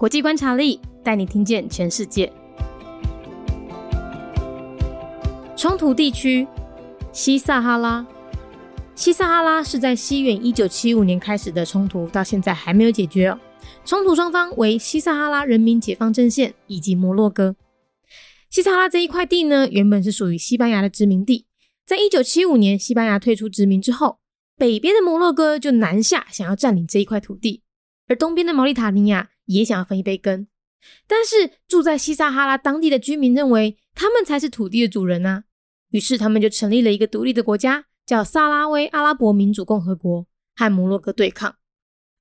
国际观察力带你听见全世界。冲突地区：西撒哈拉。西撒哈拉是在西元一九七五年开始的冲突，到现在还没有解决。冲突双方为西撒哈拉人民解放阵线以及摩洛哥。西撒哈拉这一块地呢，原本是属于西班牙的殖民地，在一九七五年西班牙退出殖民之后，北边的摩洛哥就南下想要占领这一块土地，而东边的毛里塔尼亚也想要分一杯羹。但是住在西撒哈拉当地的居民认为，他们才是土地的主人啊。于是他们就成立了一个独立的国家，叫萨拉威阿拉伯民主共和国，和摩洛哥对抗。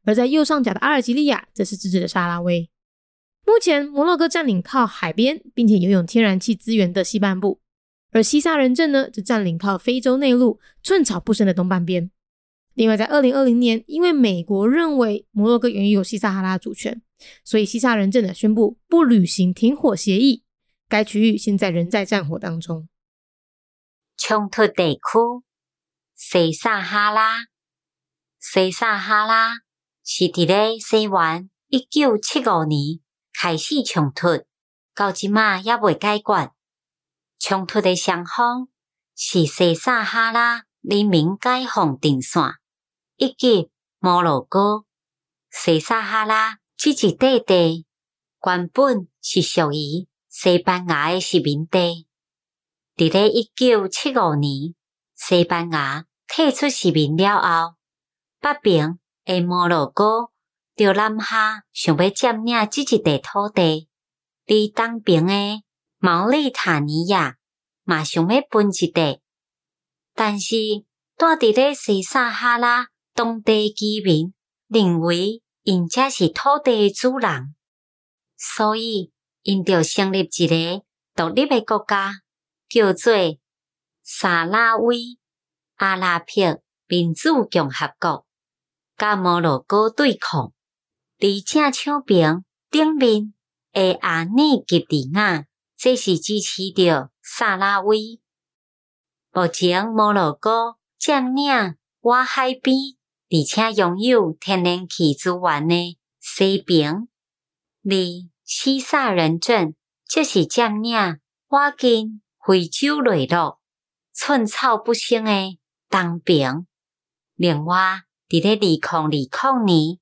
而在右上角的阿尔及利亚，则是自治的沙拉威。目前，摩洛哥占领靠海边并且拥有天然气资源的西半部，而西萨人镇呢，则占领靠非洲内陆寸草不生的东半边。另外，在二零二零年，因为美国认为摩洛哥拥有西撒哈拉主权，所以西撒人镇呢宣布不履行停火协议。该区域现在仍在战火当中。冲突地区：西撒哈拉。西撒哈拉是伫咧西元一九七五年开始冲突，到即马也未解决。冲突的双方是西撒哈拉人民解放阵线以及摩洛哥。西撒哈拉这一块地原本是属于西班牙的殖民地。伫咧一九七五年，西班牙退出殖民了后，北边的摩洛哥就南下想要占领这一块土地，而东边的毛里塔尼亚嘛想要分一块，但是住伫咧西撒哈拉当地居民认为因这是土地主人，所以因就成立一个独立的国家。叫做萨拉威阿拉伯民主共和国，甲摩洛哥对抗。而正手边顶面的阿内吉利亚，这是支持着萨拉威。目前摩洛哥占领外海边，而且拥有天然气资源的西边，而西萨人镇则是占领外近。非洲内陆寸草不生的东边。另外，伫咧二零二零年，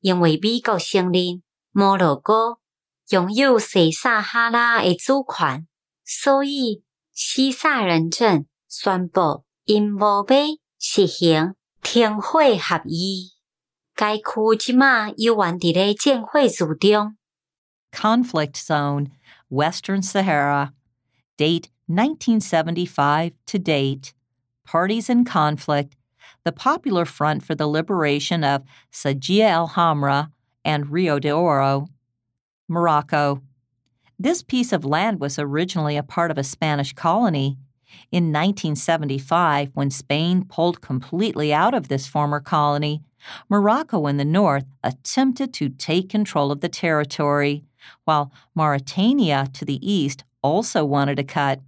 因为美国承认摩洛哥拥有西撒哈拉的主权，所以西萨人镇宣布因无要实行 停火合议。该区即马又原伫咧建会之中。Conflict Zone, Western Sahara, date 1975 to date, parties in conflict, the Popular Front for the Liberation of Sajia el Hamra and Rio de Oro, Morocco. This piece of land was originally a part of a Spanish colony. In 1975, when Spain pulled completely out of this former colony, Morocco in the north attempted to take control of the territory, while Mauritania to the east also wanted a cut.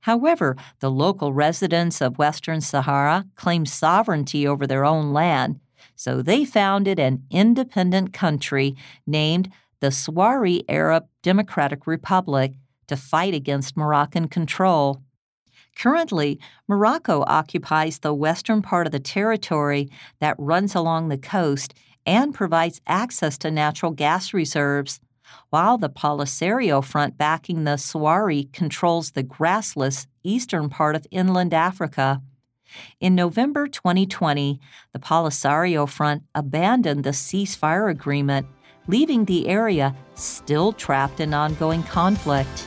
However, the local residents of Western Sahara claimed sovereignty over their own land, so they founded an independent country named the Swari Arab Democratic Republic to fight against Moroccan control. Currently, Morocco occupies the western part of the territory that runs along the coast and provides access to natural gas reserves while the Polisario Front backing the Swari controls the grassless eastern part of inland Africa. In November 2020, the Polisario Front abandoned the ceasefire agreement, leaving the area still trapped in ongoing conflict.